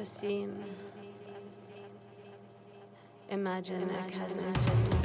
ever seen. Imagine a chasm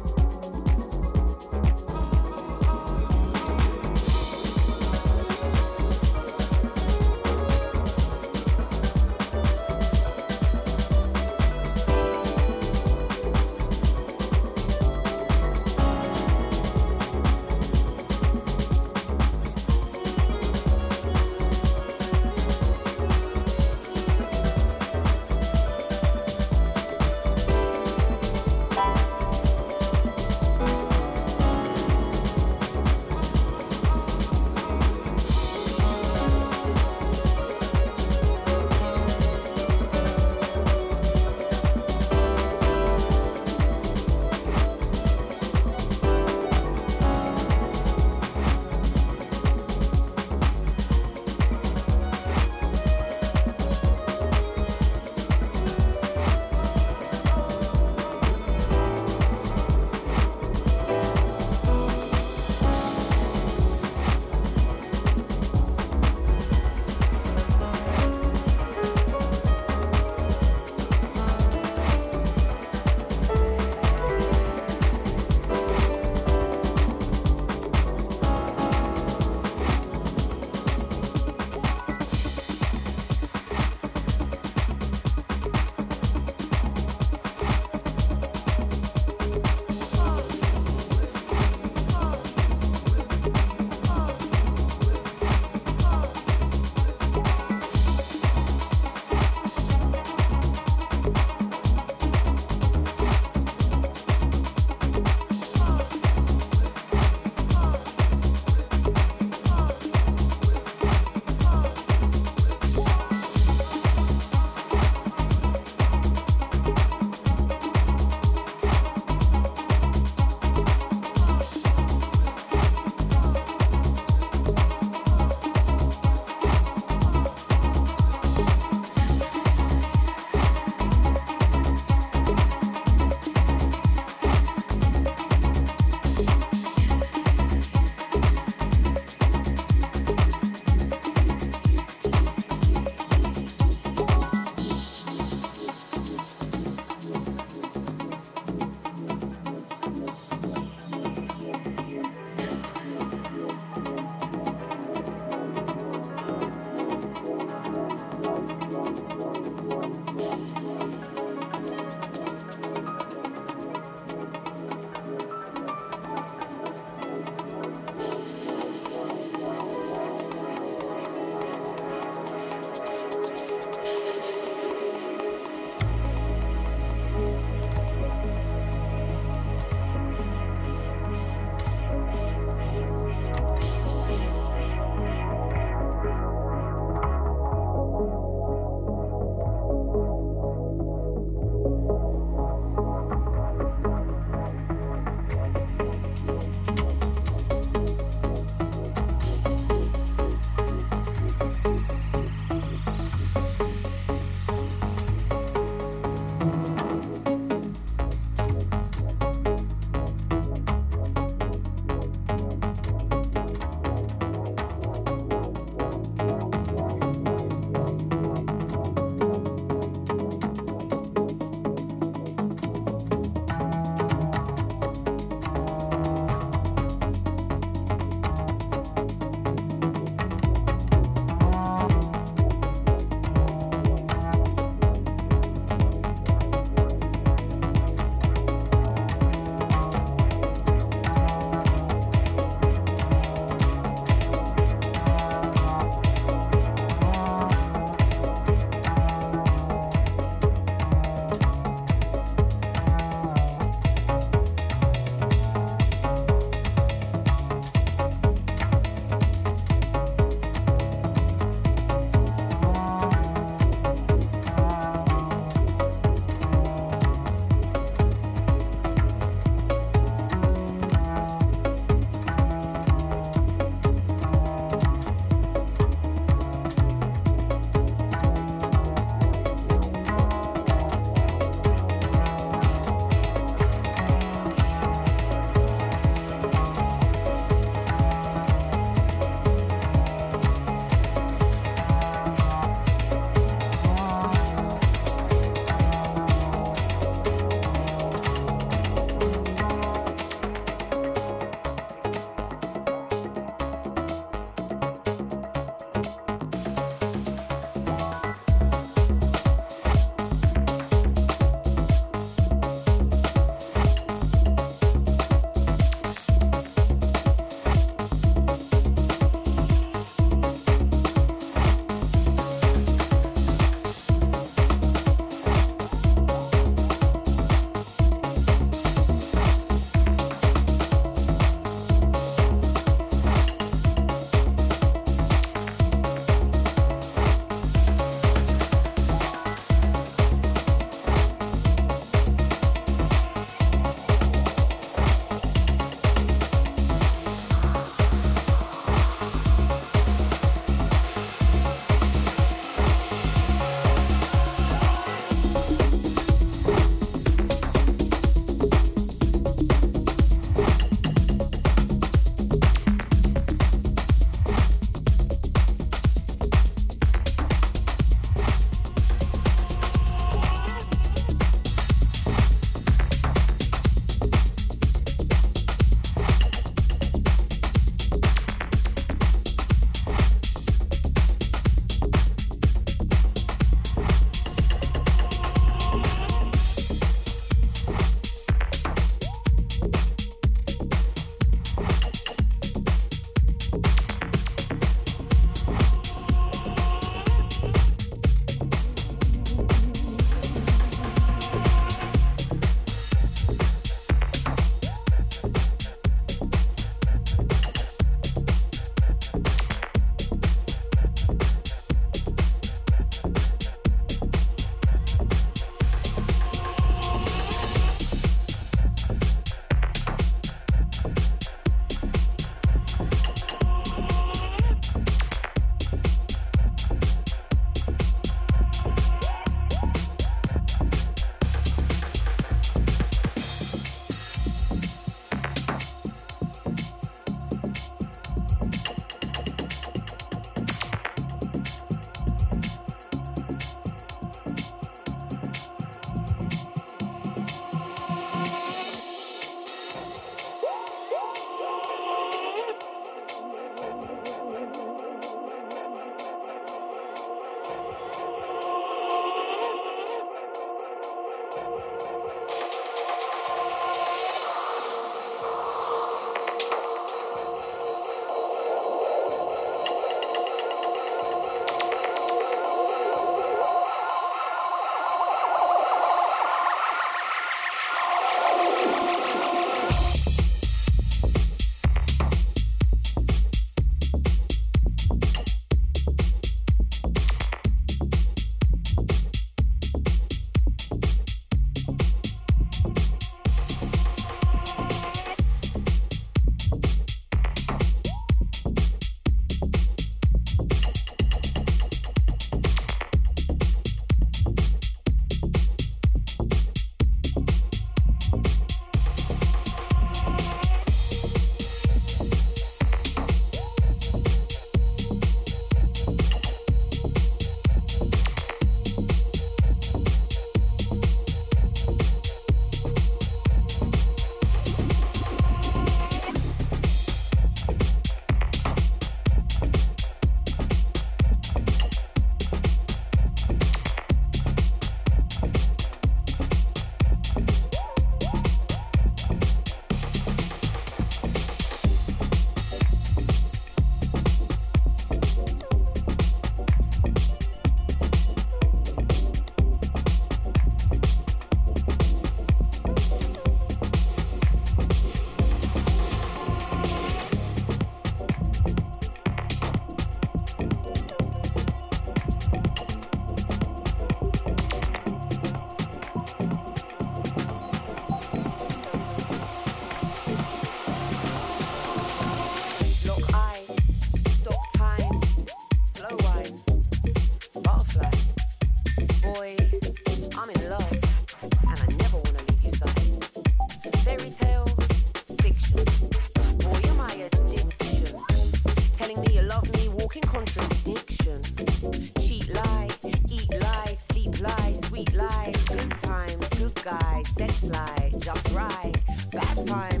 time.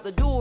out the door.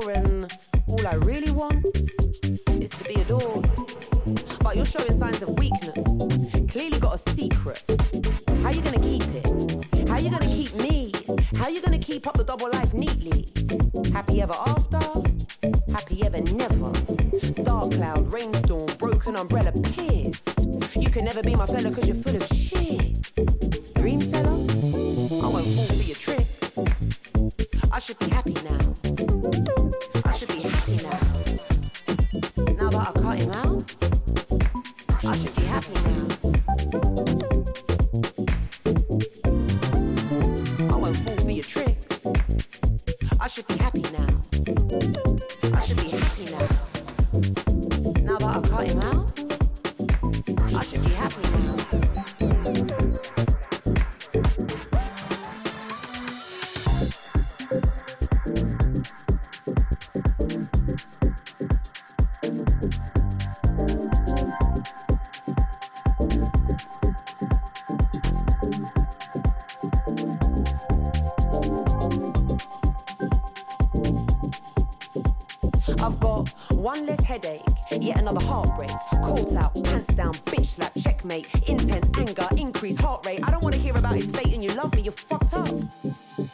One less headache, yet another heartbreak. Calls out, pants down, bitch slap, checkmate. Intense anger, increased heart rate. I don't wanna hear about his fate and you love me, you fucked up.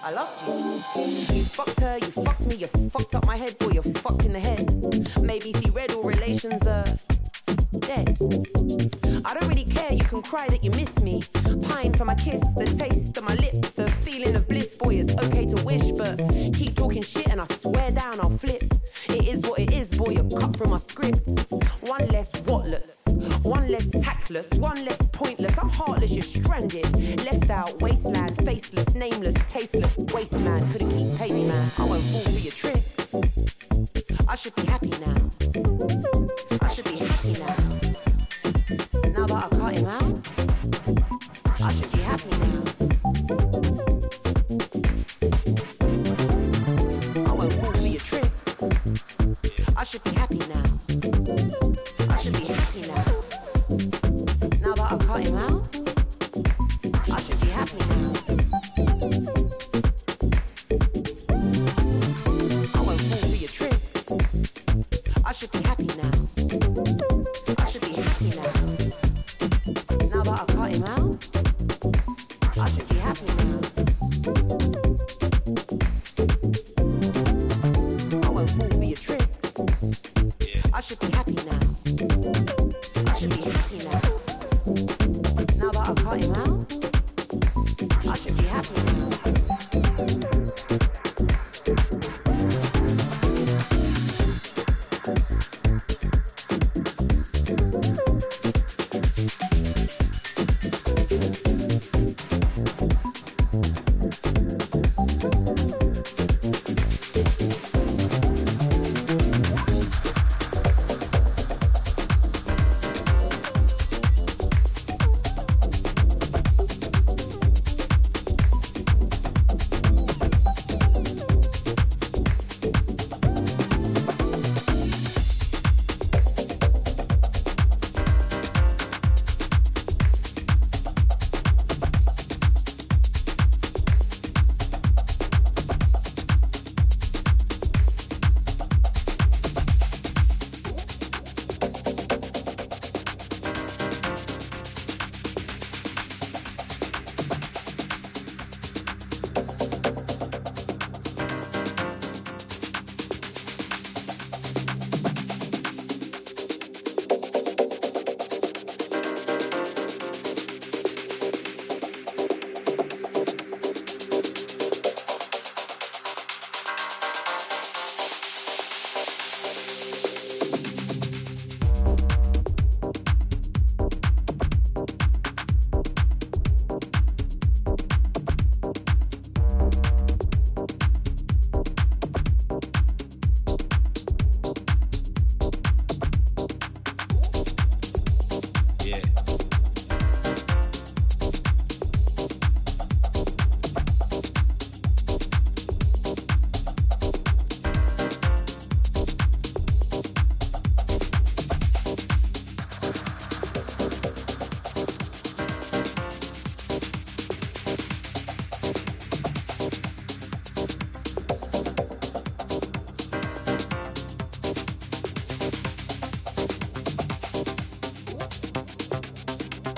I loved you. You fucked her, you fucked me, you fucked up my head, boy, You fucked in the head. Maybe see red, all relations are dead. I don't really care, you can cry that you miss me. Pine for my kiss, the taste of my lips from a script. One less whatless, one less tactless, one less pointless. I'm heartless, you're stranded. Left out, wasteland, faceless, nameless, tasteless, waste man. Couldn't keep pace, man. I won't fall for your tricks. I should be happy now.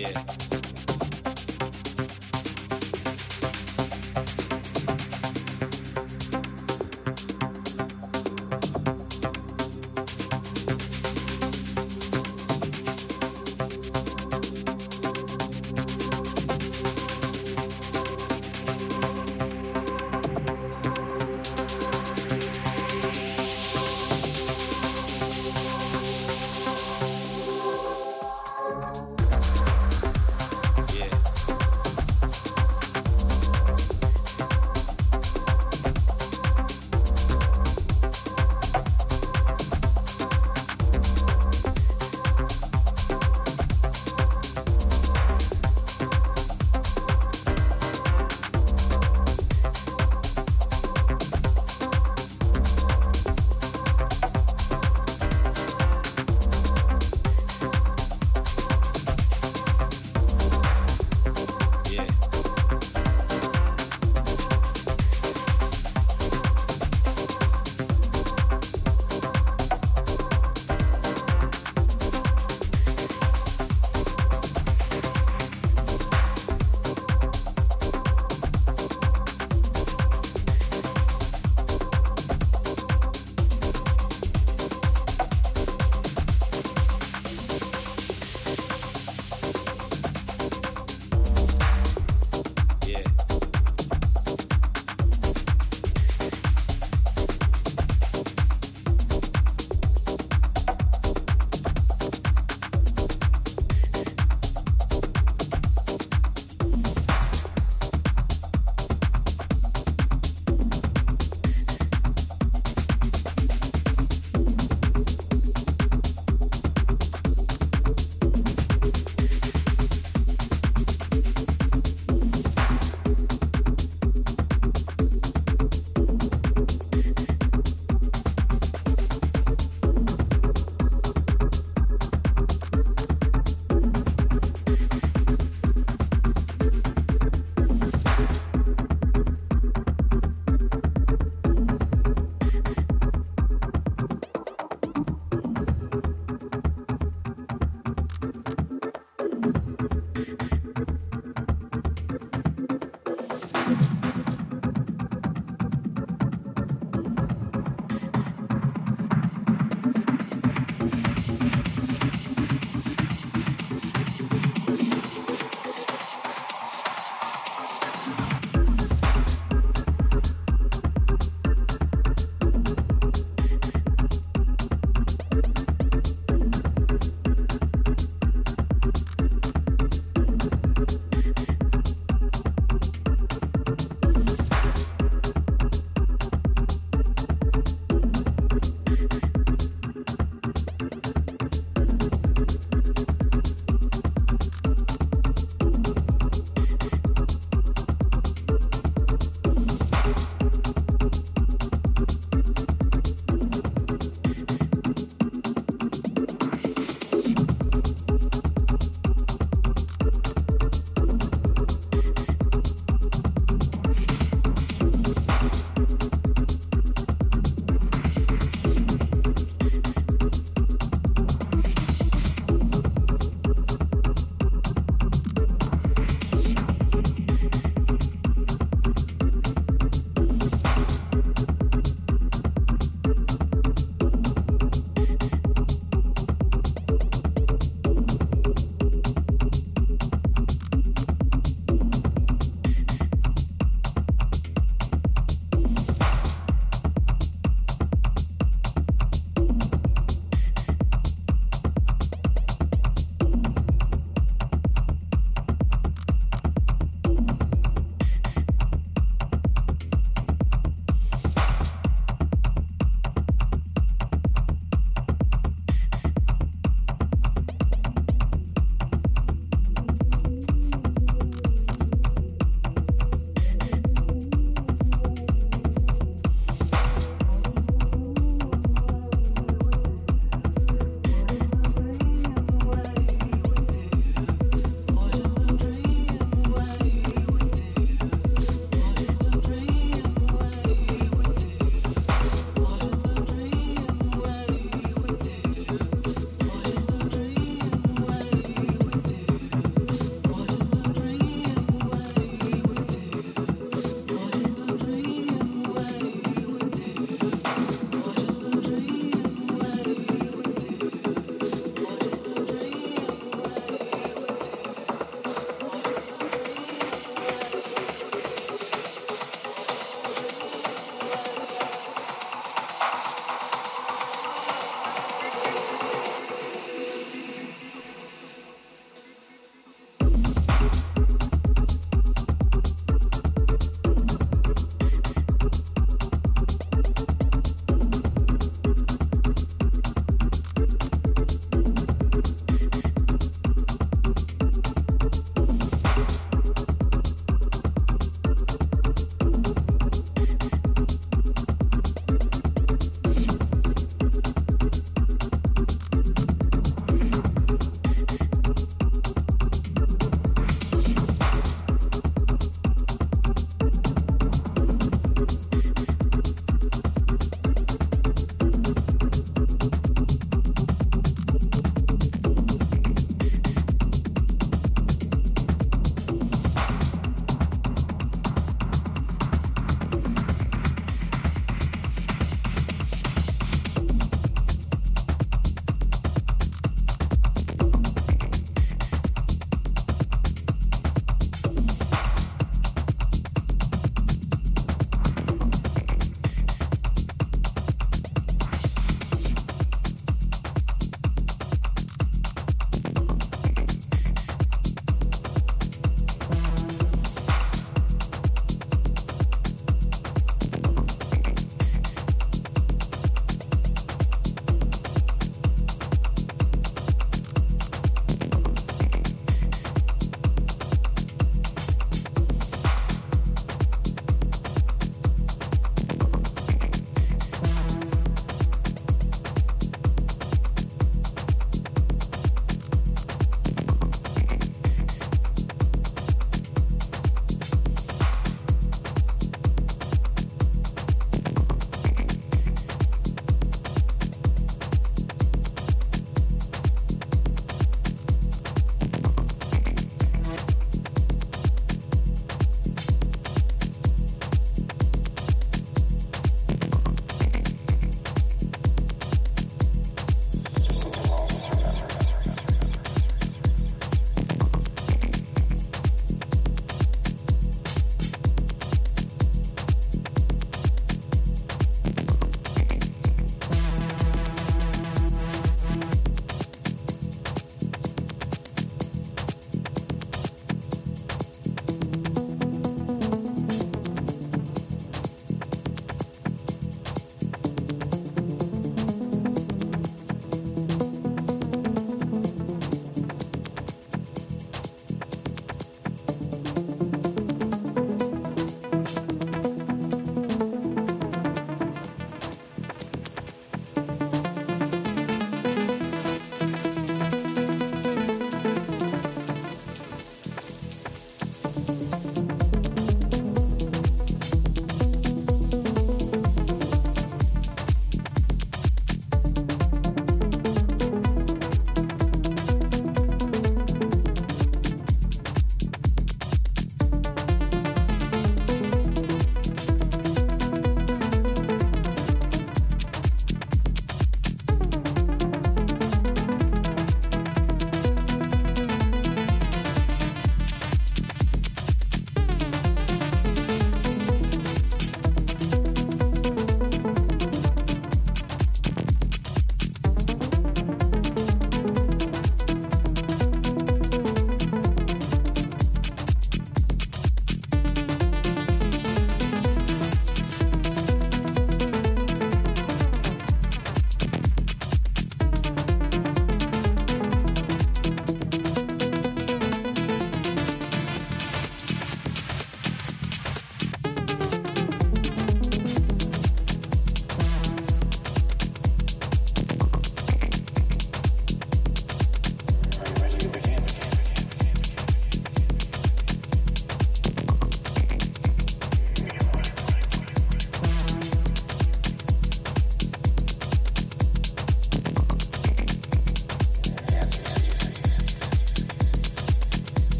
Yeah.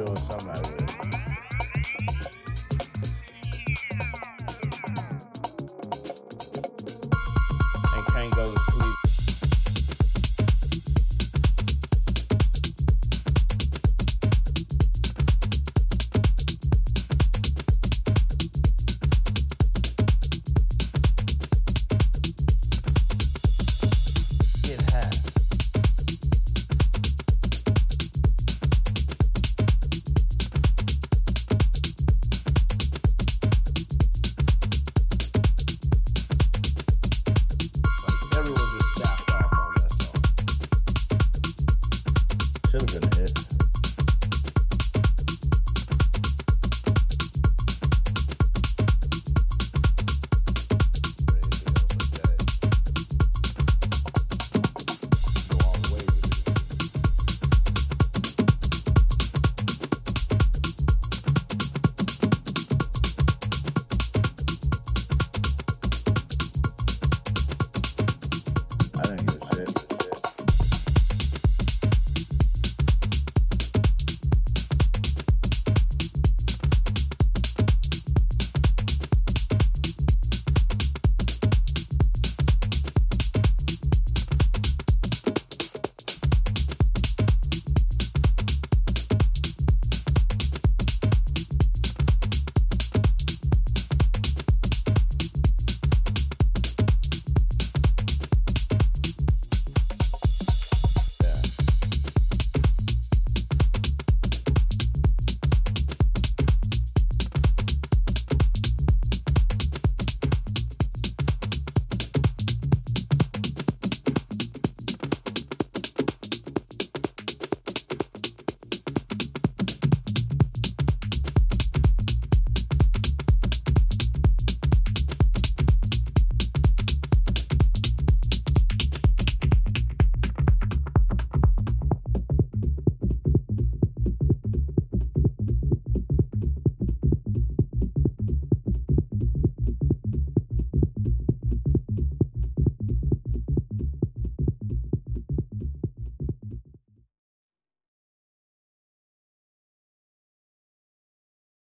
I don't